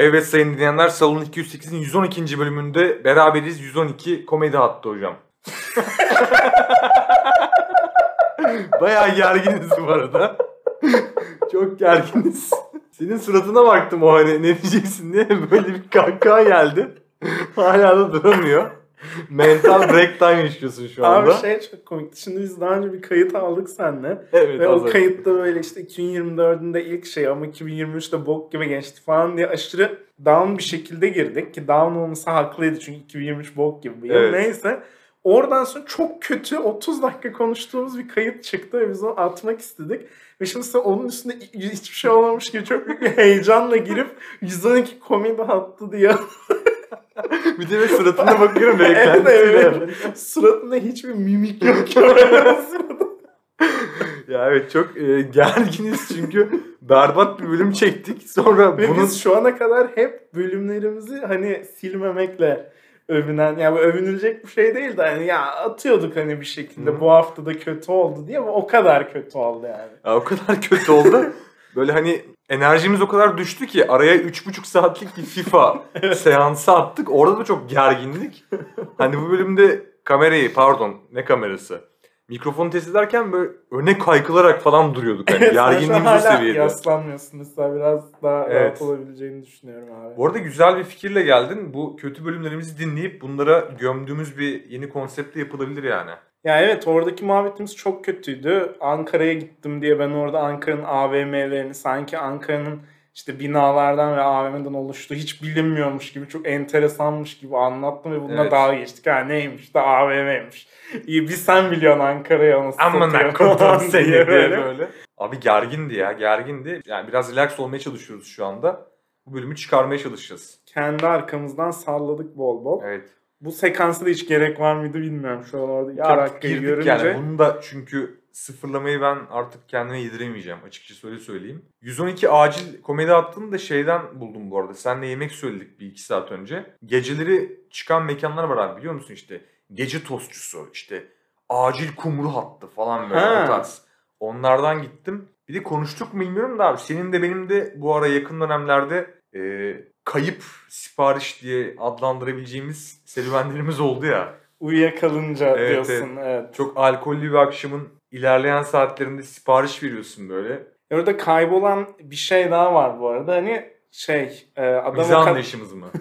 Evet sayın dinleyenler Salon 208'in 112. bölümünde beraberiz 112 komedi hattı hocam. Bayağı gerginiz bu arada. Çok gerginiz. Senin suratına baktım o hani ne diyeceksin diye böyle bir kahkaha geldi. Hala da duramıyor. Mental breakdown yaşıyorsun şu anda. Abi şey çok komikti. Şimdi biz daha önce bir kayıt aldık seninle. evet, Ve o kayıtta böyle işte 2024'ün de ilk şey ama 2023'te bok gibi geçti falan diye aşırı down bir şekilde girdik. Ki down olması haklıydı çünkü 2023 bok gibi bir. Evet. Neyse. Oradan sonra çok kötü 30 dakika konuştuğumuz bir kayıt çıktı ve biz onu atmak istedik. Ve şimdi sen onun üstünde hiçbir şey olmamış gibi çok büyük bir heyecanla girip 112 komedi hattı diye Bir de suratına bakıyorum Evet, beklentisiyle. evet. suratında hiçbir mimik yok. Ya evet çok e, gerginiz çünkü berbat bir bölüm çektik. Sonra Ve bunun biz şu ana kadar hep bölümlerimizi hani silmemekle övünen yani övünülecek bir şey değil de hani ya atıyorduk hani bir şekilde Hı. bu hafta da kötü oldu diye ama o kadar kötü oldu yani. Ya o kadar kötü oldu. Böyle hani enerjimiz o kadar düştü ki araya 3,5 saatlik bir FIFA seansı attık. Orada da çok gerginlik. Hani bu bölümde kamerayı pardon ne kamerası? Mikrofonu test ederken böyle öne kaykılarak falan duruyorduk. Hani an gerginliğimiz hala seviyede. yaslanmıyorsun mesela biraz daha Evet. rahat olabileceğini düşünüyorum abi. Bu arada güzel bir fikirle geldin. Bu kötü bölümlerimizi dinleyip bunlara gömdüğümüz bir yeni konseptle yapılabilir yani. Ya evet oradaki muhabbetimiz çok kötüydü. Ankara'ya gittim diye ben orada Ankara'nın AVM'lerini sanki Ankara'nın işte binalardan ve AVM'den oluştuğu hiç bilinmiyormuş gibi çok enteresanmış gibi anlattım ve bununla Evet. dalga geçtik. Ha neymiş de AVM'ymiş. İyi bir sen biliyorsun Ankara'yı nasıl Amına satıyor kodum seni diye diye böyle. Abi gergindi ya gergindi. Yani biraz relax olmaya çalışıyoruz şu anda. Bu bölümü çıkarmaya çalışacağız. Kendi arkamızdan salladık bol bol. Evet. Bu sekansa da hiç gerek var mıydı bilmiyorum. Şu an orada iki Ya dakikayı görünce. yani. Bunu da çünkü sıfırlamayı ben artık kendime yediremeyeceğim. Açıkçası öyle söyleyeyim. 112 acil komedi hattını da şeyden buldum bu arada. Seninle yemek söyledik bir iki saat önce. Geceleri çıkan mekanlar var abi biliyor musun işte. Gece tostçusu işte acil kumru hattı falan böyle Ha. o tarz. Onlardan gittim. Bir de konuştuk mu bilmiyorum da abi senin de benim de bu ara yakın dönemlerde e, kayıp sipariş diye adlandırabileceğimiz serüvenlerimiz oldu ya. Uyuyakalınca Evet, diyorsun. Evet. Çok alkollü bir akşamın ilerleyen saatlerinde sipariş veriyorsun böyle. Orada kaybolan bir şey daha var bu arada. Hani şey e, adam, Bize o, anlayışımız mı?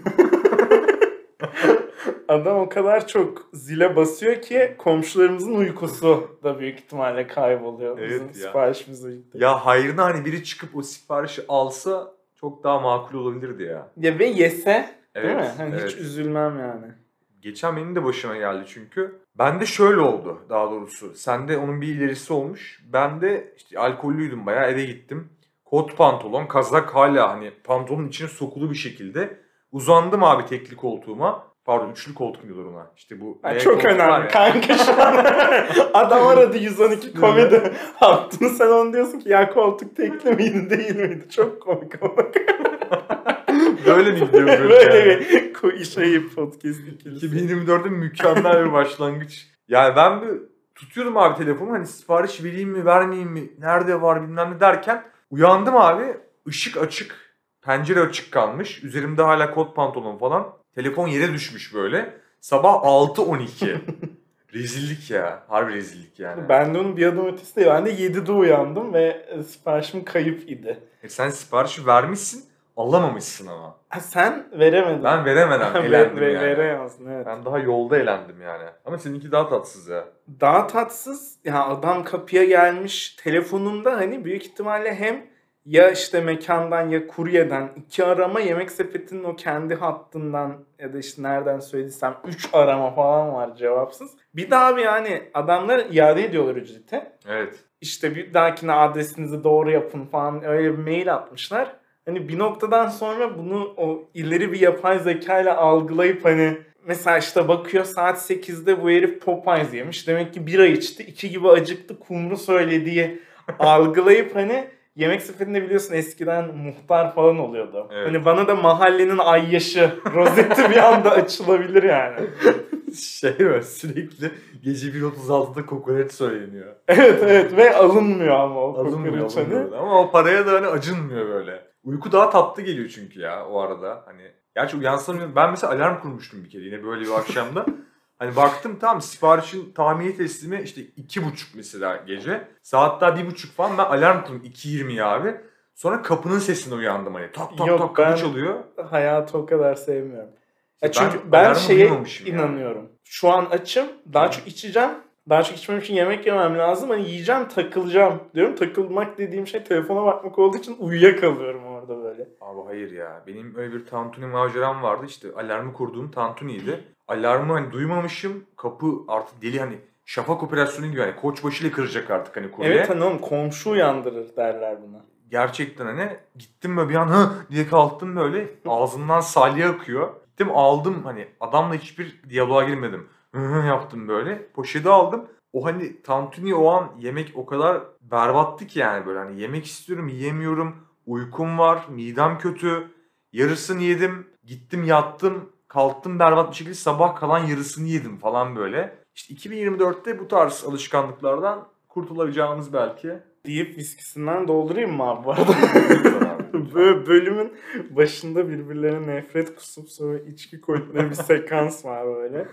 adam o kadar çok zile basıyor ki komşularımızın uykusu da büyük ihtimalle kayboluyor. Evet Bizim ya. siparişimizle birlikte. ya hayrına hani biri çıkıp o siparişi alsa çok daha makul olabilirdi ya. Ya ve yese değil Evet, mi? Hani evet. Hiç üzülmem yani. Geçen benim de başıma geldi çünkü. Ben de şöyle oldu daha doğrusu. Sende onun bir ilerisi olmuş. Ben de işte alkollüydüm bayağı eve gittim. Kot pantolon, kazak hala hani pantolonun içine sokulu bir şekilde. Uzandım abi tekli koltuğuma. Pardon üçlü koltuk diyorlar ona. İşte bu L çok önemli kanka şu an. Adam aradı 112 komedi hattını sen onu diyorsun ki ya koltuk tekli miydi değil miydi? Çok komik ama. Böyle mi gidiyor böyle? Böyle yani? bir şey podcast ikilisi. 2024'ün mükemmel bir başlangıç. Yani ben bir tutuyordum abi telefonu hani sipariş vereyim mi vermeyeyim mi nerede var bilmem ne derken uyandım abi ışık açık pencere açık kalmış üzerimde hala kot pantolon falan telefon yere düşmüş böyle sabah 6.12 rezillik ya harbi rezillik yani. Ben de onun bir adım ötesi değil. Ben de 7'de uyandım ve e, siparişim kayıp idi. E sen siparişi vermişsin alamamışsın ama. Ha, sen veremedin. Ben veremeden Ve- elendim ve- yani. Veremezsin evet. Ben daha yolda elendim yani. Ama seninki daha tatsız ya. Daha tatsız ya adam kapıya gelmiş telefonunda hani büyük ihtimalle hem ya işte mekandan ya kuryeden iki arama yemek sepetinin o kendi hattından ya da işte nereden söylediysem üç arama falan var cevapsız. Bir daha bir yani adamlar iade ediyorlar ücreti. Evet. işte bir dahakine adresinizi doğru yapın falan öyle bir mail atmışlar. Hani bir noktadan sonra bunu o ileri bir yapay zeka ile algılayıp hani mesela işte bakıyor saat 8'de bu herif Popeyes yemiş. Demek ki bira içti. 2 gibi acıktı kumru söylediği algılayıp hani yemek sepetinde biliyorsun eskiden muhtar falan oluyordu. Evet. Hani bana da mahallenin ayyaşı rozeti bir anda açılabilir yani. şey var sürekli gece 1.36'da kokoreç söyleniyor. Evet evet ve alınmıyor ama o Alınmıyor, kokoreç hani. alınmıyor. Ama o paraya da hani acınmıyor böyle. Uyku daha tatlı geliyor çünkü ya o arada. Hani gerçi uyansam ben mesela alarm kurmuştum bir kere yine böyle bir akşamda. Hani baktım tamam siparişin tahmini teslimi işte iki buçuk mesela gece. Saat daha bir buçuk falan ben alarm kurdum 2.20'ye abi. Sonra kapının sesine uyandım hani tak tak Yok, tak kapı ben- çalıyor. Hayatı o kadar sevmiyorum. Ya ben çünkü ben, alarmı şeye duymamışım yani. inanıyorum. Şu an açım. Daha Hı. çok içeceğim. Daha çok içmem için yemek yemem lazım. Hani yiyeceğim takılacağım diyorum. Takılmak dediğim şey telefona bakmak olduğu için uyuyakalıyorum orada böyle. Abi hayır ya. Benim öyle bir tantuni maceram vardı. İşte alarmı kurduğum tantuniydi. Alarmı hani duymamışım. Kapı artık deli hani şafak operasyonu gibi hani koç başıyla kıracak artık hani kurye. Evet hani oğlum komşu uyandırır derler buna. Gerçekten hani gittim böyle bir an hı diye kalktım böyle ağzımdan salya akıyor. Gittim aldım hani adamla hiçbir diyaloğa girmedim. Hı hı yaptım böyle. Poşeti aldım. O hani tantuni o an yemek o kadar berbattı ki yani böyle hani yemek istiyorum yiyemiyorum. Uykum var, midem kötü. Yarısını yedim, gittim yattım, kalktım berbat bir şekilde sabah kalan yarısını yedim falan böyle. İşte 2024'te bu tarz alışkanlıklardan kurtulacağımız belki. Deyip viskisinden doldurayım mı abi bu arada? Böyle bölümün başında birbirlerine nefret kusup sonra içki koydukları bir sekans var böyle.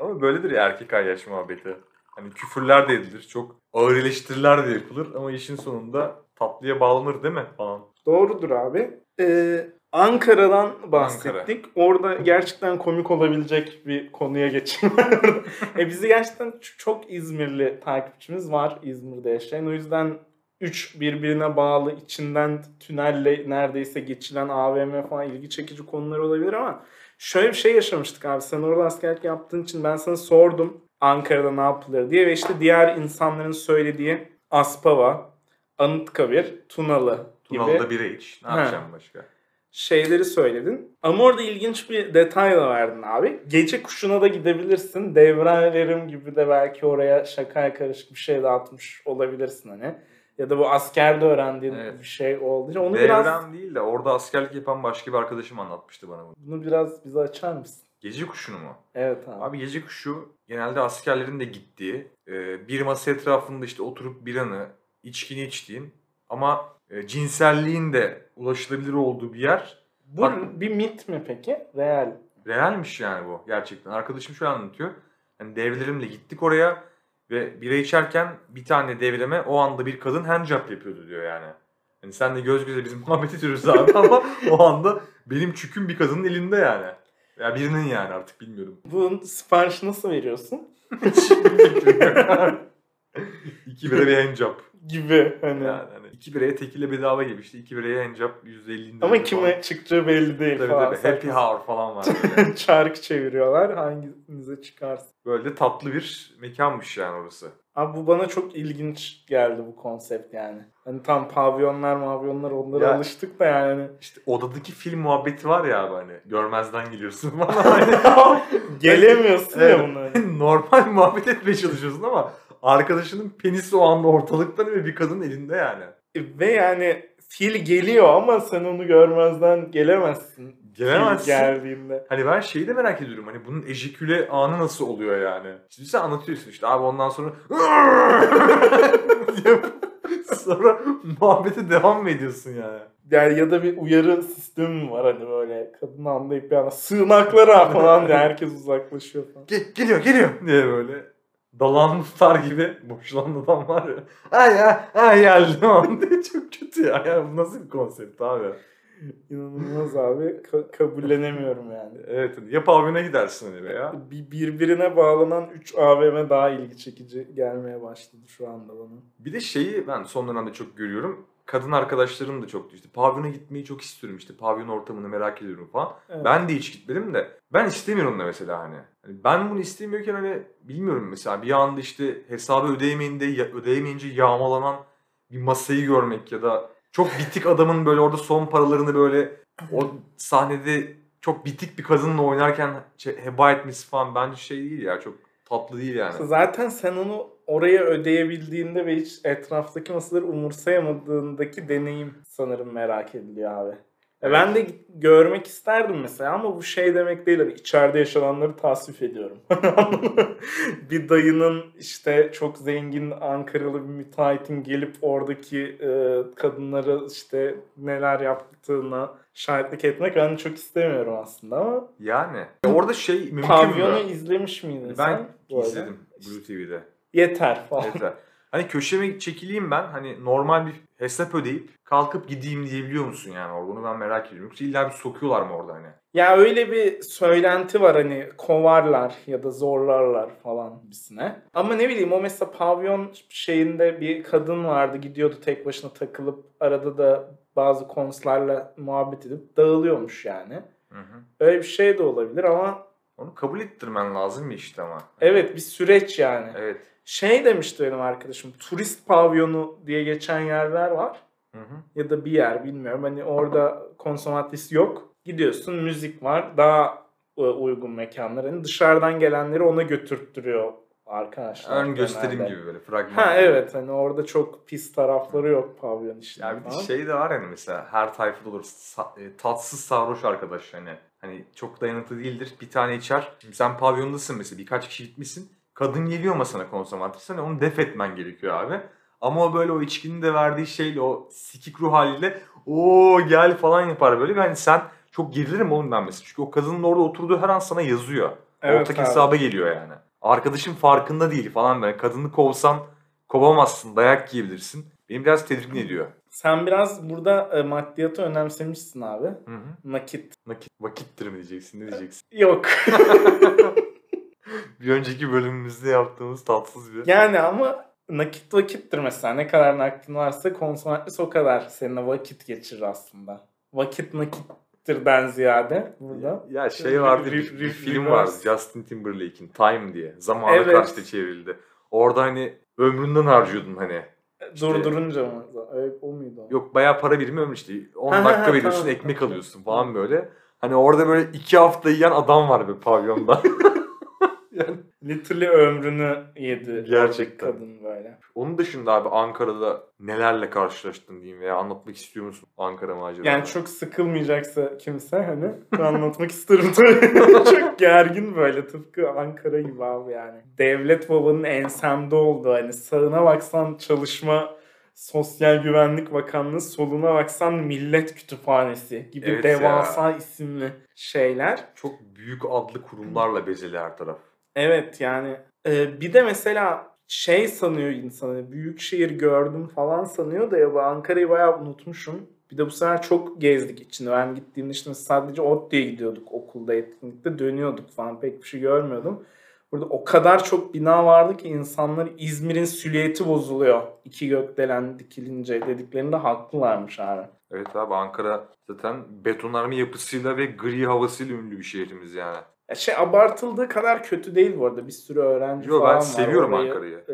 Ama böyledir ya erkek ayyaş muhabbeti. Hani küfürler de edilir. Çok ağır eleştiriler de yapılır. Ama işin sonunda tatlıya bağlanır değil mi falan. Doğrudur abi. Ee, Ankara'dan bahsettik. Orada gerçekten komik olabilecek bir konuya geçeyim. e bizi gerçekten çok İzmirli takipçimiz var İzmir'de yaşayan. O yüzden üç birbirine bağlı içinden tünelle neredeyse geçilen AVM falan ilgi çekici konular olabilir ama şöyle bir şey yaşamıştık abi. Sen orada askerlik yaptığın için ben sana sordum Ankara'da ne yapılır diye ve işte diğer insanların söylediği Aspava, Anıtkabir, Tunalı gibi Tunalı'da bira iç. Ne yapacağım başka? Şeyleri söyledin. Ama orada ilginç bir detay da verdin abi. Gece kuşuna da gidebilirsin. Devrelerim gibi de belki oraya şakaya karışık bir şey de atmış olabilirsin hani. Ya da bu askerde öğrendiğin Evet. bir şey oldu. Onu Devrem biraz değil de orada askerlik yapan başka bir arkadaşım anlatmıştı bana bunu. bunu biraz bize açar mısın? Gece kuşunu mu? Evet abi. Abi gece kuşu genelde askerlerin de gittiği e, bir masa etrafında işte oturup biranı, içkini içtiğin ama e, cinselliğin de ulaşılabilir olduğu bir yer. Bu Bak- bir mit mi peki? Real. Realmiş yani bu gerçekten. Arkadaşım şöyle anlatıyor. Hani devrelerimle gittik oraya ve bira içerken bir tane devreme o anda bir kadın handjob yapıyordu diyor yani. Hani sen de göz göze biz muhabbet ediyoruz abi ama o anda benim çüküm bir kadının elinde yani. Ya birinin yani artık bilmiyorum. Bunun siparişi nasıl veriyorsun? İki bira bir handjob. Gibi hani. Yani hani iki biraya tekile bedava gibi işte. iki biraya handjob %50 indirim Ama falan. kime çıkacağı belli değil Tabii falan. tabii. Happy hour falan var böyle. Çark çeviriyorlar. Hanginize çıkarsın? böyle tatlı bir mekanmış yani orası. Abi bu bana çok ilginç geldi bu konsept yani. Hani tam pavyonlar mavyonlar onlara Ya- alıştık da yani. İşte odadaki film muhabbeti var ya abi hani görmezden geliyorsun falan. Hani Gelemiyorsun ya Evet. buna. Normal muhabbet etmeye çalışıyorsun ama arkadaşının penisi o anda ortalıkta ve bir kadının elinde yani. Ve yani fil geliyor ama sen onu görmezden gelemezsin. Gelemezsin. Fil geldiğinde. Hani ben şeyi de merak ediyorum hani bunun ejeküle anı nasıl oluyor yani. Şimdi sen anlatıyorsun işte abi ondan sonra sonra muhabbete devam mı ediyorsun yani? Yani ya da bir uyarı sistemi mi var hani böyle kadın anlayıp bir anda sığınaklara falan diye herkes uzaklaşıyor falan. Ge- geliyor geliyor diye böyle dalan tutar gibi boşalan adam var ya. Ay ay ay geldi o diye çok kötü ya. Yani bu nasıl bir konsept abi? İnanılmaz abi. Ka- kabullenemiyorum yani. Evet ya pavyona gidersin be ya. Bir- birbirine bağlanan 3 AVM daha ilgi çekici gelmeye başladı şu anda bana. Bir de şeyi ben son dönemde çok görüyorum. Kadın arkadaşlarım da çok işte pavyona gitmeyi çok istiyorum işte pavyon ortamını merak ediyorum falan. Evet. Ben de hiç gitmedim de ben istemiyorum da mesela hani. Hani ben bunu istemiyorken hani bilmiyorum mesela bir anda işte hesabı ödeyemeyince, ödeyemeyince yağmalanan bir masayı görmek ya da çok bitik adamın böyle orada son paralarını böyle o sahnede çok bitik bir kadınla oynarken şey, heba etmesi falan bence şey değil ya çok tatlı değil yani. Zaten sen onu oraya ödeyebildiğinde ve hiç etraftaki masaları umursayamadığındaki deneyim sanırım merak ediliyor abi. Ya Ben de görmek isterdim mesela ama bu şey demek değil. Hani içeride yaşananları tasvip ediyorum. bir dayının işte çok zengin Ankaralı bir müteahhitin gelip oradaki e, kadınlara işte neler yaptığına şahitlik etmek ben çok istemiyorum aslında ama Yani. Orada şey mümkün Pavyonu mü? izlemiş miydin Ben sen? arada? izledim Blue TV'de. Yeter falan. Yeter. Hani köşeme çekileyim ben. Hani normal bir hesap ödeyip kalkıp gideyim diyebiliyor musun yani orada? Bunu ben merak ediyorum. Yoksa illa bir sokuyorlar mı orada hani? Ya öyle bir söylenti var hani kovarlar ya da zorlarlar falan gibisine. Ama ne bileyim o mesela pavyon şeyinde bir kadın vardı gidiyordu tek başına takılıp arada da bazı konslarla muhabbet edip dağılıyormuş yani. Hı hı. Öyle bir şey de olabilir ama Onu kabul ettirmen lazım ya işte ama. evet bir süreç yani. Evet. Şey demişti benim arkadaşım turist pavyonu diye geçen yerler var. Hı hı. ya da bir yer bilmiyorum. Hani orada konsomatris yok. Gidiyorsun müzik var. Daha e, uygun mekanlar. Hani dışarıdan gelenleri ona götürttürüyor arkadaşlar. Ön gösterim genelde. gibi böyle fragman. Ha evet hani orada çok pis tarafları yok pavyon işte. Ya bir de şey de var hani mesela her tayfada olur e, tatsız sarhoş arkadaş hani. Hani çok dayanıklı değildir. Bir tane içer. Şimdi sen pavyondasın mesela birkaç kişi gitmişsin. Kadın geliyor masana konsomatris. Hani onu def etmen gerekiyor abi. Ama o böyle o içkinin de verdiği şeyle o sikik ruh haliyle o gel falan yapar böyle. Ve hani sen çok gerilirim oğlum ben mesela. Çünkü o kadının orada oturduğu her an sana yazıyor. Evet Ortak abi. hesaba geliyor yani. Arkadaşın farkında değil falan böyle. Kadını kovsan kovamazsın. Dayak yiyebilirsin. Beni biraz tedirgin ediyor. Sen biraz burada e, maddiyatı önemsemişsin abi. Hı hı. Nakit. Nakit, vakittir mi diyeceksin ne diyeceksin? Yok. bir önceki bölümümüzde yaptığımız tatsız bir... yani ama nakit vakittir mesela. Ne kadar nakdin varsa konsomatris o kadar seninle vakit geçirir aslında. Vakit nakittirden ziyade burada. Ya şey vardı bir, bir re- film vardı Justin Timberlake'in Time diye. Zamanı Evet. karşıta çevrildi. Orada hani ömründen harcıyordun hani. Durdurunca mı? Öyle, o muydu? Yok bayağı para birimi ömür işte. 10 Ha, ha, dakika veriyorsun tamam. ekmek alıyorsun falan böyle. Hani orada böyle iki hafta yiyen adam var be pavyonda. Literally ömrünü yedi. Gerçekten. Kadın böyle. onun dışında abi Ankara'da nelerle karşılaştın diyeyim veya anlatmak istiyor musun Ankara maceralarını? Yani çok sıkılmayacaksa kimse hani anlatmak isterim tabii. çok gergin böyle tıpkı Ankara gibi abi yani. Devlet babanın ensemde olduğu hani sağına baksan çalışma Sosyal Güvenlik Bakanlığı soluna baksan Millet Kütüphanesi gibi Evet devasa isimli şeyler. Çok büyük adlı kurumlarla bezeli her taraf. Evet yani e, bir de mesela şey sanıyor insan hani büyük şehir gördüm falan sanıyor da ya bu Ankara'yı bayağı unutmuşum. Bir de bu sefer çok gezdik içinde. Ben gittiğimde işte sadece ODTÜ'ye gidiyorduk okulda etkinlikte dönüyorduk falan pek bir şey görmüyordum. Burada o kadar çok bina vardı ki insanlar İzmir'in silüeti bozuluyor. İki gökdelen dikilince dediklerinde haklılarmış abi. Evet abi Ankara zaten betonarme yapısıyla ve gri havasıyla ünlü bir şehrimiz yani. Ya şey abartıldığı kadar kötü değil bu arada. Bir sürü öğrenci Yo falan ben var. seviyorum Orayı, Ankara'yı.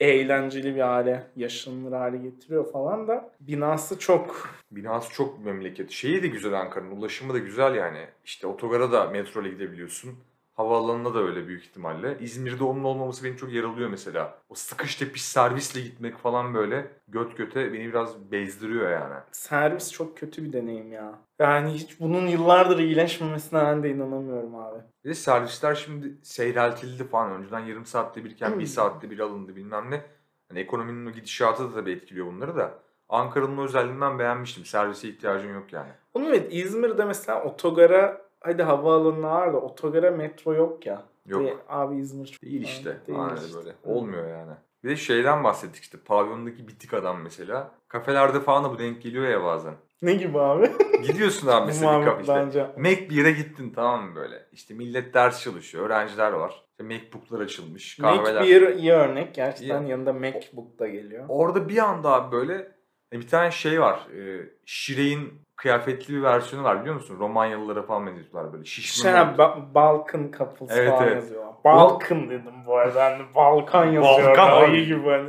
e, eğlenceli bir hale, yaşanılır hale getiriyor falan da binası çok Binası çok memleket. Şeyi de güzel Ankara'nın. Ulaşımı da güzel yani. İşte otogara da metro ile gidebiliyorsun. Havaalanına da öyle büyük ihtimalle. İzmir'de onun olmaması beni çok yaralıyor mesela. O sıkış tepiş servisle gitmek falan böyle göt göte beni biraz bezdiriyor yani. servis çok kötü bir deneyim ya. Yani hiç bunun yıllardır iyileşmemesine ben de inanamıyorum abi. Bir de servisler şimdi seyreltildi falan. Önceden yarım saatte birken Hmm. bir saatte bir alındı bilmem ne. Hani ekonominin gidişatı da tabii etkiliyor bunları da. Ankara'nın özelliğinden beğenmiştim. Servise ihtiyacın yok yani. Onun evet İzmir'de mesela otogara hadi havaalanı var da otogara metro yok ya. Yok. Ve abi İzmir Değil işte. Değil Aynen işte. böyle. Olmuyor yani. Bir de şeyden bahsettik işte. Pavyondaki bitik adam mesela. Kafelerde falan da bu denk geliyor ya bazen. Ne gibi abi? Gidiyorsun abi mesela bir kafe muhabbet işte. bence. Mac bir yere gittin tamam mı böyle? İşte millet ders çalışıyor. Öğrenciler var. İşte Macbook'lar açılmış. Kahveler. Mac bir iyi örnek. Gerçekten İyi. yanında Macbook da geliyor. Orada bir anda abi böyle e, bir tane şey var. E, Şire'in kıyafetli bir versiyonu var biliyor musun? Romanyalılara falan benziyorlar böyle. Şişman. Şey, ba- Balkan Couples Evet, falan evet. yazıyor. Balkan dedim bu arada. Hani Balkan yazıyor. Balkan abi. gibi hani.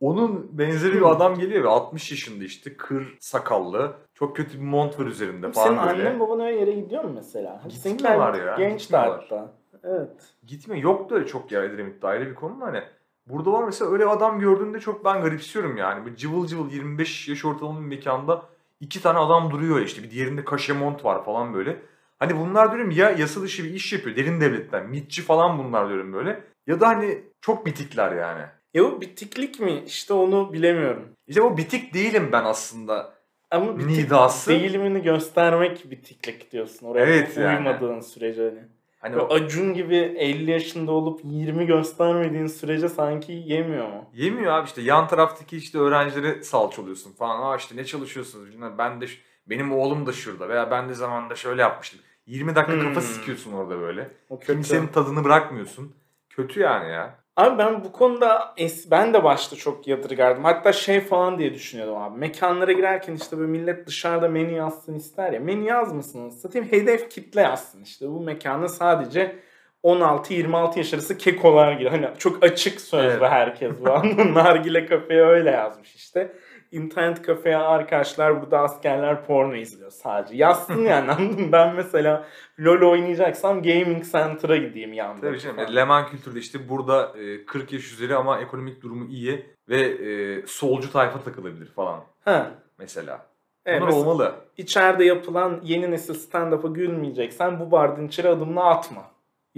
Onun benzeri bir adam geliyor ve 60 yaşında işte kır sakallı. Çok kötü bir mont var üzerinde falan Senin böyle. annen baban öyle yere gidiyor mu mesela? Hadi Gitmiyorlar ya, Genç de hatta. Evet. Gitme yok da öyle çok yer Edremit'te ayrı bir konu hani. Burada var mesela öyle adam gördüğünde çok ben garipsiyorum yani. Bir cıvıl cıvıl 25 yaş ortalama bir mekanda iki tane adam duruyor işte bir diğerinde kaşemont var falan böyle. Hani bunlar diyorum ya yasa dışı bir iş yapıyor derin devletten. MITçi falan bunlar diyorum böyle. Ya da hani çok bitikler yani. Ya bu bitiklik mi? İşte onu bilemiyorum. İşte o bitik değilim ben aslında. Ama bitik Nidası. değilimini göstermek bitiklik diyorsun. Oraya Evet yani. uymadığın sürece hani. Hani o- Acun gibi 50 yaşında olup 20 göstermediğin sürece sanki yemiyor mu? Yemiyor abi işte yan taraftaki işte öğrencilere salça oluyorsun falan. Aa işte ne çalışıyorsunuz? Ben de benim oğlum da şurada veya ben de zamanında şöyle yapmıştım. 20 dakika kafa Hmm. sikiyorsun orada böyle. O kötü. Kimsenin tadını bırakmıyorsun. Kötü yani ya. Abi ben bu konuda es- ben de başta çok yadırgardım. Hatta şey falan diye düşünüyordum abi. Mekanlara girerken işte böyle millet dışarıda menü yazsın ister ya. Menü yazmasın satayım hedef kitle yazsın işte. Bu mekana sadece 16-26 yaş arası kekolar giriyor. Hani çok açık sözlü Evet. herkes bu anlamda. Nargile kafeye öyle yazmış işte. İnternet kafeye arkadaşlar burada askerler porno izliyor sadece. Yazsın yani anladın mı? Ben mesela LoL oynayacaksam Gaming Center'a gideyim yanında. Tabii canım. falan. Leman kültürde işte burada e, 40 yaş üzeri ama ekonomik durumu iyi ve e, solcu tayfa takılabilir falan Ha. mesela. Evet, Bunlar olmalı. içeride yapılan yeni nesil stand-up'a gülmeyeceksen bu bardın içeri adımını atma.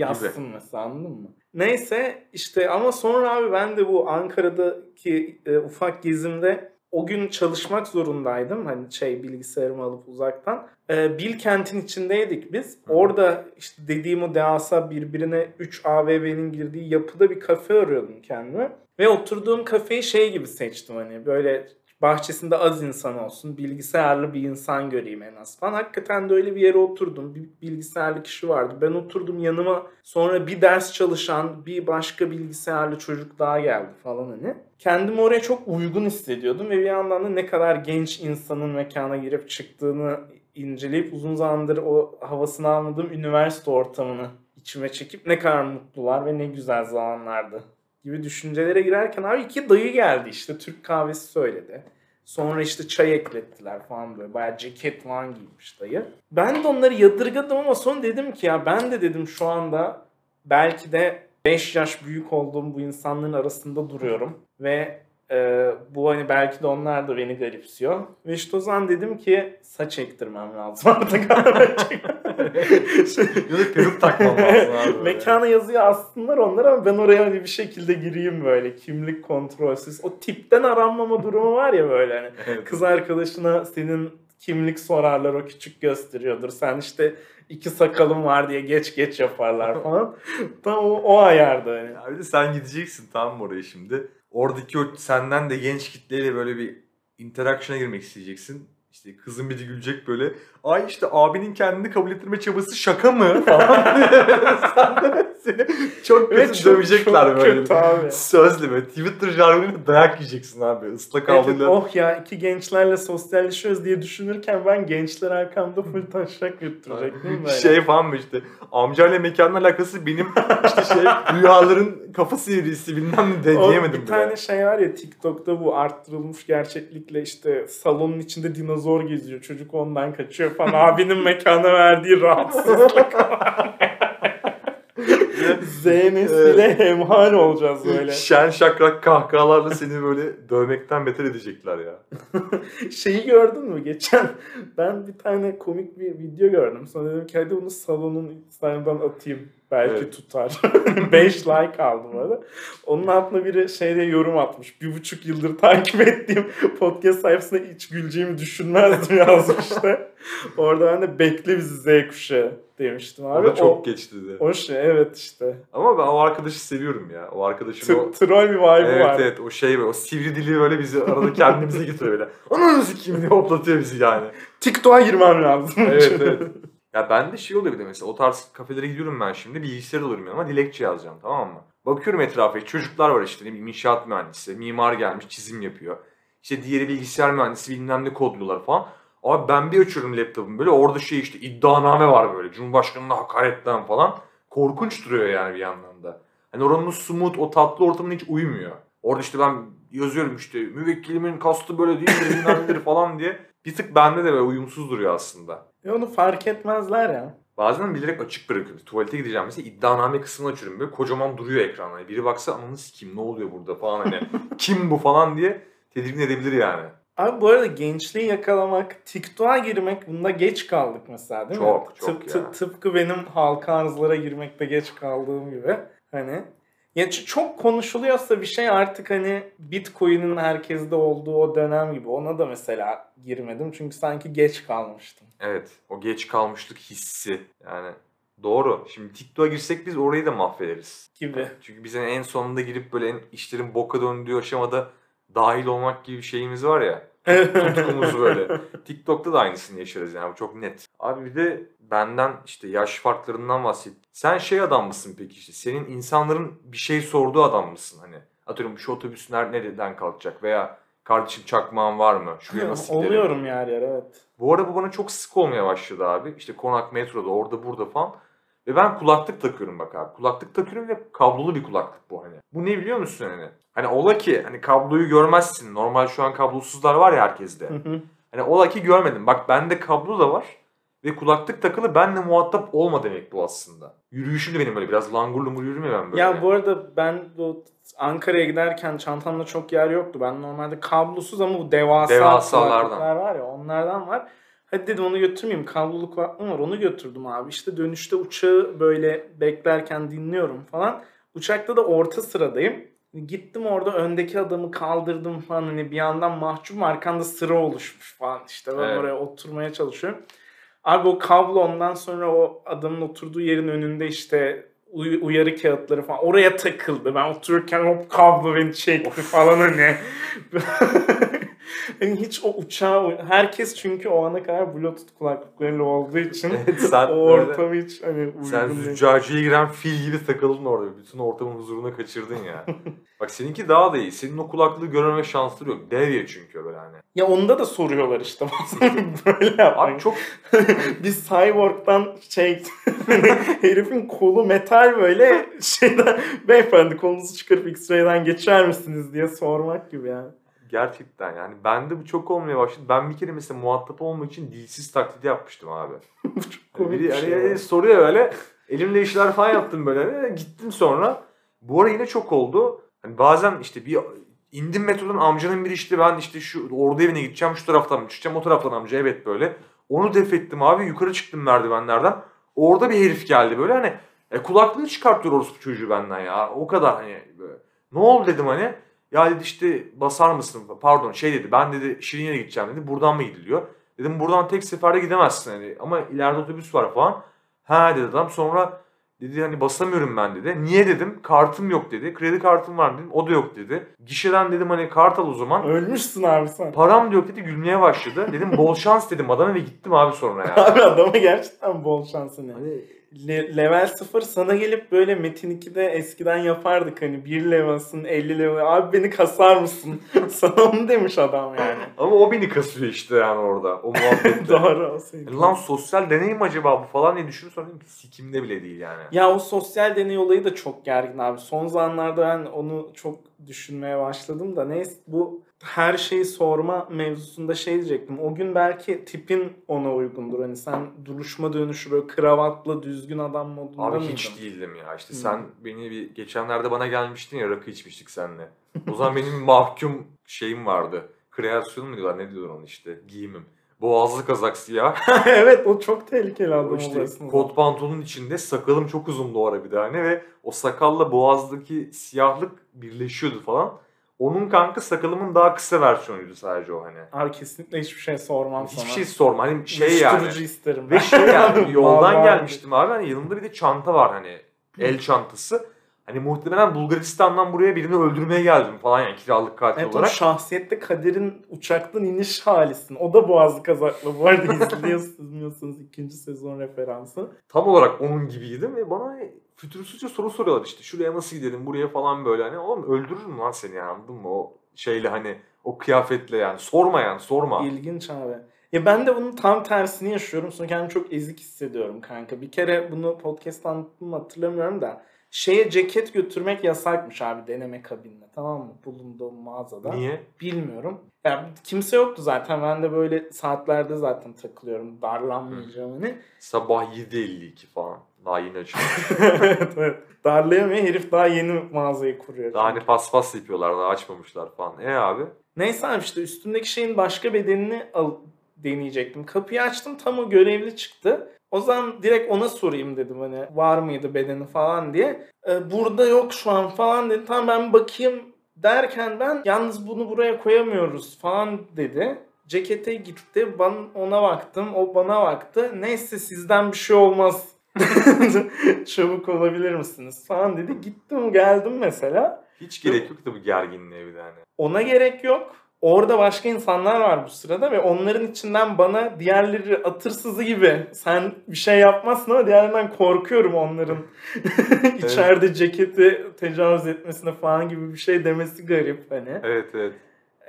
Yazsın mesela anladın mı? Neyse işte ama sonra abi ben de bu Ankara'daki e, ufak gezimde o gün çalışmak zorundaydım. Hani şey bilgisayarımı alıp uzaktan. E, Bilkent'in içindeydik biz. Hı. Orada işte dediğim o devasa birbirine 3 AVM'nin girdiği yapıda bir kafe arıyordum kendime. Ve oturduğum kafeyi şey gibi seçtim hani böyle bahçesinde az insan olsun, bilgisayarlı bir insan göreyim en az falan. Hakikaten de öyle bir yere oturdum. Bir bilgisayarlı kişi vardı. Ben oturdum yanıma sonra bir ders çalışan bir başka bilgisayarlı çocuk daha geldi falan hani. Kendimi oraya çok uygun hissediyordum ve bir yandan da ne kadar genç insanın mekana girip çıktığını inceleyip uzun zamandır o havasını almadığım üniversite ortamını içime çekip ne kadar mutlular ve ne güzel zamanlardı gibi düşüncelere girerken abi iki dayı geldi işte Türk kahvesi söyledi. Sonra işte çay eklettiler falan böyle. Bayağı ceket falan giymiş dayı. Ben de onları yadırgadım ama sonra dedim ki ya ben de dedim şu anda belki de 5 yaş büyük olduğum bu insanların arasında duruyorum. Ve e, bu hani belki de onlar da beni garipsiyor. Ve işte o zaman dedim ki saç ektirmem lazım artık. Ya da peruk takmam lazım abi. Mekana yazıyor aslında onlar ama ben oraya hani bir şekilde gireyim böyle kimlik kontrolsüz. O tipten aranmama durumu var ya böyle hani. Evet. Kız arkadaşına senin kimlik sorarlar o küçük gösteriyordur. Sen işte iki sakalım var diye geç geç yaparlar falan. Tam o, o ayarda hani. Ya bir de sen gideceksin mı oraya şimdi. Oradaki o senden de genç kitleyle böyle bir interaction'a girmek isteyeceksin. İşte kızın biri gülecek böyle. Ay işte abinin kendini kabul ettirme çabası şaka mı? Falan. Seni çok kötü Evet, çok- dövecekler çok böyle. kötü abi. Sözlü böyle. Twitter jargonuyla dayak yiyeceksin abi. Islak Evet, havluyla. oh ya iki gençlerle sosyalleşiyoruz diye düşünürken ben gençler arkamda full taşak yutturecektim böyle. Şey falan mı işte amcayla mekanla alakası benim işte şey rüyaların kafası yerisi bilmem ne de diyemedim bir bile. tane şey var ya TikTok'ta bu arttırılmış gerçeklikle işte salonun içinde dinozor geziyor. Çocuk ondan kaçıyor falan. Abinin mekana verdiği rahatsızlık. Z nesliyle hemhal olacağız böyle. Şen şakrak kahkahalarla seni böyle dövmekten beter edecekler ya. Şeyi gördün mü geçen? Ben bir tane komik bir video gördüm. Sonra dedim ki hadi bunu salonun Instagram'dan atayım. Belki Evet. tutar. 5 like aldım orada. Onun altına biri şeyde yorum atmış. Bir buçuk yıldır takip ettiğim podcast sayfasında hiç güleceğimi düşünmezdim yazmıştı. Orada ben de bekle bizi Z kuşağı demiştim abi. Orada çok o, geç dedi. o şey evet işte. Ama ben o arkadaşı seviyorum ya. O arkadaşın T- o... troll bir vibe'ı Evet var. evet o şey böyle o sivri dili böyle bizi arada kendimize getiriyor böyle. Ananı sikeyim diye hoplatıyor bizi yani. TikTok'a girmem lazım. Evet evet. Ya ben de şey oluyor bir de mesela o tarz kafelere gidiyorum ben şimdi bilgisayar alıyorum yanıma dilekçe yazacağım tamam mı? Bakıyorum etrafa çocuklar var işte ne bileyim inşaat mühendisi, mimar gelmiş çizim yapıyor. İşte diğeri bilgisayar mühendisi bilmem ne kodluyorlar falan. Abi ben bir açıyorum laptopumu böyle orada şey işte iddianame var böyle Cumhurbaşkanı'na hakaretten falan. Korkunç duruyor yani bir yandan da. Hani oranın o smooth o tatlı ortamına hiç uymuyor. Orada işte ben yazıyorum işte müvekkilimin kastı böyle bilmem nedir falan diye. Bir tık bende de böyle uyumsuz duruyor aslında. E onu fark etmezler ya. Bazen bilerek açık bırakıyorum. Tuvalete gideceğim mesela iddianame kısmını açıyorum böyle kocaman duruyor ekran. Hani biri baksa ananı sikeyim ne oluyor burada falan hani kim bu falan diye tedirgin edebilir yani. Abi bu arada gençliği yakalamak, TikTok'a girmek bunda geç kaldık mesela değil mi? Çok, çok ya. tıp- tıpkı benim halka arzlara girmekte geç kaldığım gibi. Hani ya çok konuşuluyorsa bir şey artık hani Bitcoin'in herkeste olduğu o dönem gibi. Ona da mesela girmedim çünkü sanki geç kalmıştım. Evet. O geç kalmışlık hissi. Yani doğru. Şimdi TikTok'a girsek biz orayı da mahvederiz. Gibi. Çünkü biz hani en sonunda girip böyle en işlerin boka döndüğü aşamada dahil olmak gibi bir şeyimiz var ya. Tutkumuz böyle. TikTok'ta da aynısını yaşarız yani bu çok net. Abi bir de benden işte yaş farklarından bahset. Sen şey adam mısın peki işte senin insanların bir şey sorduğu adam mısın hani? Atıyorum şu otobüs ner- nereden kalkacak veya kardeşim çakmağın var mı? Şuraya nasıl? Oluyorum yer yer evet. Bu arada bu bana çok sık olmaya başladı abi. İşte konak metroda orada burada falan. Ve ben kulaklık takıyorum bak abi. Kulaklık takıyorum ve kablolu bir kulaklık bu hani. Bu ne biliyor musun hani? Hani ola ki hani kabloyu görmezsin. Normal şu an kablosuzlar var ya herkeste. Hı hı. Hani ola ki görmedim. Bak bende kablo da var. Ve kulaklık takılı benle muhatap olma demek bu aslında. Yürüyüşüm de benim böyle biraz langur lungur yürürüm ya ben böyle. Ya bu arada ben bu Ankara'ya giderken çantamda çok yer yoktu. Ben normalde kablosuz ama bu devasa Devasalardan. kulaklıklar var ya onlardan var. Hadi dedim onu götürmeyeyim. Kablolu kulaklığım var onu götürdüm abi. İşte dönüşte uçağı böyle beklerken dinliyorum falan. Uçakta da orta sıradayım. Gittim orada öndeki adamı kaldırdım falan hani bir yandan mahcubum arkamda sıra oluşmuş falan işte ben Evet. oraya oturmaya çalışıyorum. Abi o kablo ondan sonra o adamın oturduğu yerin önünde işte uy- uyarı kağıtları falan oraya takıldı. Ben otururken hop kablo beni çekti falan hani. hani hiç o uçağa herkes çünkü o ana kadar bluetooth kulaklıklarıyla olduğu için Evet, sen o böyle- ortam hiç hani uygun Sen züccaciye giren fil gibi takıldın orada. Bütün ortamın huzurunu kaçırdın ya. Bak seninki daha da iyi. Senin o kulaklığı görmeme şansları yok. Devye çünkü böyle hani. Ya onda da soruyorlar işte. Böyle yapmayın. Abi çok bir cyborg'dan şey herifin kolu metal böyle şeyden beyefendi kolunuzu çıkarıp X-ray'den geçer misiniz diye sormak gibi yani. Gerçekten yani bende bu çok olmaya başladı. Ben bir kere mesela muhatap olmak için dilsiz taklidi yapmıştım abi. Komik biri bir hani şey soruyor öyle. Elimle işler falan yaptım böyle. Hani Gittim sonra. Bu ara yine çok oldu. Hani bazen işte bir indim metrodan amcanın biri işte ben işte şu orada evine gideceğim şu taraftan mı çıkacağım o taraftan amca evet böyle. Onu def ettim abi yukarı çıktım merdivenlerden. Orada bir herif geldi böyle hani e, kulaklığı çıkartıyor orospu çocuğu benden ya. O kadar hani böyle. Ne oldu dedim hani. Ya dedi işte basar mısın? Pardon şey dedi ben dedi Şirinye'ye gideceğim dedi. Buradan mı gidiliyor? Dedim buradan tek seferde gidemezsin hani. Ama ileride otobüs var falan. Ha dedi adam sonra dedi hani basamıyorum ben dedi. Niye dedim kartım yok dedi. Kredi kartım var dedim. O da yok dedi. Gişeden dedim hani kart al o zaman. Ölmüşsün abi sen. Param da yok dedi gülmeye başladı. Dedim bol şans dedim adama ve gittim abi sonra ya. Abi adama gerçekten bol şansını. Hani Le- level 0 sana gelip böyle Metin 2'de eskiden yapardık hani 1 level'sın 50 level abi beni kasar mısın? sana onu demiş adam yani. ama o beni kasıyor işte yani orada o muhabbette. Doğru o senin. Yani lan sosyal deney mi acaba bu falan diye düşünüp sonra sikimde bile değil yani. Ya o sosyal deney olayı da çok gergin abi. Son zamanlarda ben onu çok düşünmeye başladım da neyse bu her şeyi sorma mevzusunda şey diyecektim. O gün belki tipin ona uygundur. Hani sen duruşma dönüşü böyle kravatlı düzgün adam modunda Abi mıydın? hiç değildim ya. İşte Hmm. sen beni bir geçenlerde bana gelmiştin ya rakı içmiştik seninle. O zaman benim mahkum şeyim vardı. Kreasyon mu diyorlar ne diyorlar onu işte giyimim. Boğazlı kazak siyah. evet o çok tehlikeli adam işte kot pantolonun içinde sakalım çok uzundu o ara bir tane ve o sakalla boğazdaki siyahlık birleşiyordu falan. Onun kanka sakalımın daha kısa versiyonuydu sadece o hani. Abi kesinlikle hiçbir şey sormam sana. Hiçbir şey sorma hani şey yani. İsterim. Ve şey yani yoldan Vallahi. gelmiştim abi hani yanımda bir de çanta var hani el çantası. Hani muhtemelen Bulgaristan'dan buraya birini öldürmeye geldim falan yani kiralık katil Evet olarak. şahsiyette Kader'in uçaktan iniş halisin. O da boğazlı kazaklı. Bu arada izliyorsunuz ikinci sezon referansı. Tam olarak onun gibiydim ve bana fütursuzca soru soruyorlar işte şuraya nasıl gidelim buraya falan böyle hani oğlum öldürürüm lan seni yani anladın mı o şeyle hani o kıyafetle yani sorma yani sorma. İlginç abi. Ya ben de bunun tam tersini yaşıyorum. Sonra kendimi çok ezik hissediyorum kanka. Bir kere bunu podcast'ta anlattım mı hatırlamıyorum da. Şeye ceket götürmek yasakmış abi deneme kabinine. Tamam mı? Bulunduğum mağazada. Niye? Bilmiyorum. Ya kimse yoktu zaten. Ben de böyle saatlerde zaten takılıyorum. Darlanmayacağım hani. Sabah 7.52 falan. Daha yeni açıldı. evet evet. Darlayamıyor. Herif daha yeni mağazayı kuruyor. daha hani paspas yapıyorlar daha açmamışlar falan. E abi? Neyse abi işte üstümdeki şeyin başka bedenini al deneyecektim. Kapıyı açtım tam o görevli çıktı. O zaman direkt ona sorayım dedim hani var mıydı bedeni falan diye. Ee, burada yok şu an falan dedi. Tamam ben bakayım derken ben yalnız bunu buraya koyamıyoruz falan dedi. Cekete gitti. Ben ona baktım. O bana baktı. Neyse sizden bir şey olmaz. Çabuk olabilir misiniz falan dedi. Gittim geldim mesela. Hiç gerek yok da bu gerginliğe bir hani. Ona gerek yok. Orada başka insanlar var bu sırada ve onların içinden bana diğerleri atırsızı gibi sen bir şey yapmazsın ama diğerlerinden korkuyorum onların içeride ceketi tecavüz etmesine falan gibi bir şey demesi garip hani. Evet evet.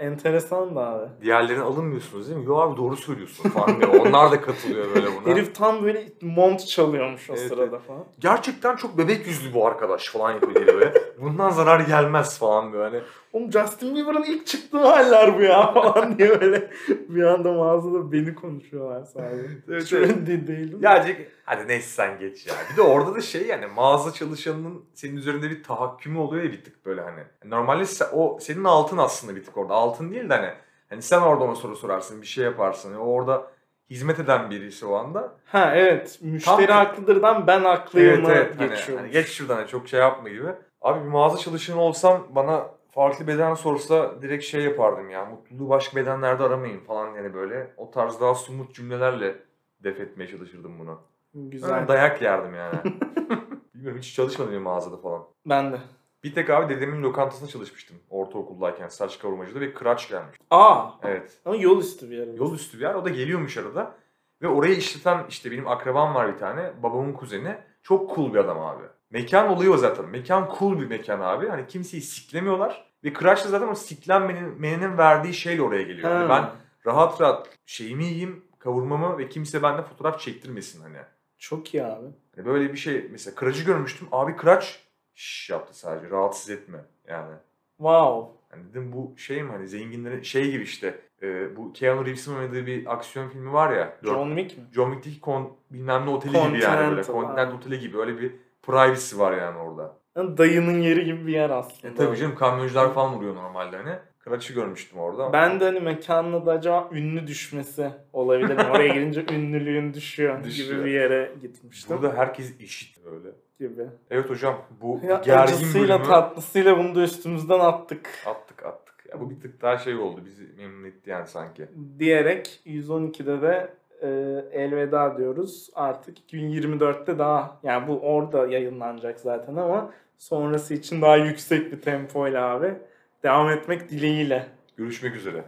Enteresan da abi. Diğerlerini alınmıyorsunuz değil mi? Yo abi doğru söylüyorsun falan diyor. Onlar da katılıyor böyle buna. Herif tam böyle mont çalıyormuş o Evet, sırada falan. Gerçekten çok bebek yüzlü bu arkadaş falan yapıyor böyle. Bundan zarar gelmez falan böyle. Hani Oğlum Justin Bieber'ın ilk çıktığı haller bu ya falan diye böyle bir anda mağazada beni konuşuyorlar sadece. Evet, Hiç evet. öyle de değilim. Ya Jack- hadi neyse sen geç ya. Bir de orada da şey yani mağaza çalışanının senin üzerinde bir tahakkümü oluyor ya bir tık böyle hani. Normalde o senin altın aslında bir tık orada. Altın değil de hani. Hani sen orada ona soru sorarsın, bir şey yaparsın. Yani orada hizmet eden birisi o anda. Ha evet. Müşteri Tam- haklıdırdan ben haklıyım Evet evet. Hani, geçiyorum. hani geç şuradan hani çok şey yapma gibi. Abi bir mağaza çalışanı olsam bana farklı beden sorsa direkt şey yapardım ya. Mutluluğu başka bedenlerde aramayın falan yani böyle. O tarz daha somut cümlelerle def etmeye çalışırdım bunu. Güzel. Güzel. Dayak yerdim yani. Bilmiyorum hiç çalışmadım ya mağazada falan. Ben de. Bir tek abi dedemin lokantasında çalışmıştım ortaokuldayken saç kavurmacıda ve kıraç gelmiş. Aa. Evet. Ama yol üstü bir yer. Yol üstü bir yer. O da geliyormuş arada. Ve orayı işleten işte benim akrabam var bir tane. Babamın kuzeni. Çok cool bir adam abi. Mekan oluyor zaten. Mekan cool bir mekan abi. Hani kimseyi siklemiyorlar. Ve kıraç da zaten o siklenmenin verdiği şeyle oraya geliyor. Ha. Hani ben rahat rahat şeyimi yiyeyim, kavurmamı ve kimse benden fotoğraf çektirmesin hani. Çok iyi abi. Hani böyle bir şey mesela kıracı görmüştüm. Abi kıraç şş yaptı sadece. Rahatsız etme yani. Wow. Hani dedim bu şey mi hani zenginlerin şey gibi işte e, bu Keanu Reeves'in oynadığı bir aksiyon filmi var ya. John Wick mi? John Wick'teki kon, bilmem ne oteli gibi yani böyle. Continental, oteli gibi öyle bir privacy var yani orada. Yani Dayının yeri gibi bir yer aslında. E tabii canım kamyoncular falan vuruyor normalde hani. Kıraç'ı görmüştüm orada. ama- Ben de hani mekanla da acaba ünlü düşmesi olabilir? Oraya gelince ünlülüğün düşüyor, Düşüyor. gibi bir yere gitmiştim. Burada herkes eşit öyle. gibi. Evet hocam bu Ya gergin acısıyla bölümü tatlısıyla bunu da üstümüzden attık. attık attık. Ya bu bir tık daha şey oldu bizi memnun etti yani sanki. Diyerek 112'de de e, elveda diyoruz. Artık 2024'te daha yani bu orada yayınlanacak zaten ama sonrası için daha yüksek bir tempoyla abi devam etmek dileğiyle. Görüşmek üzere.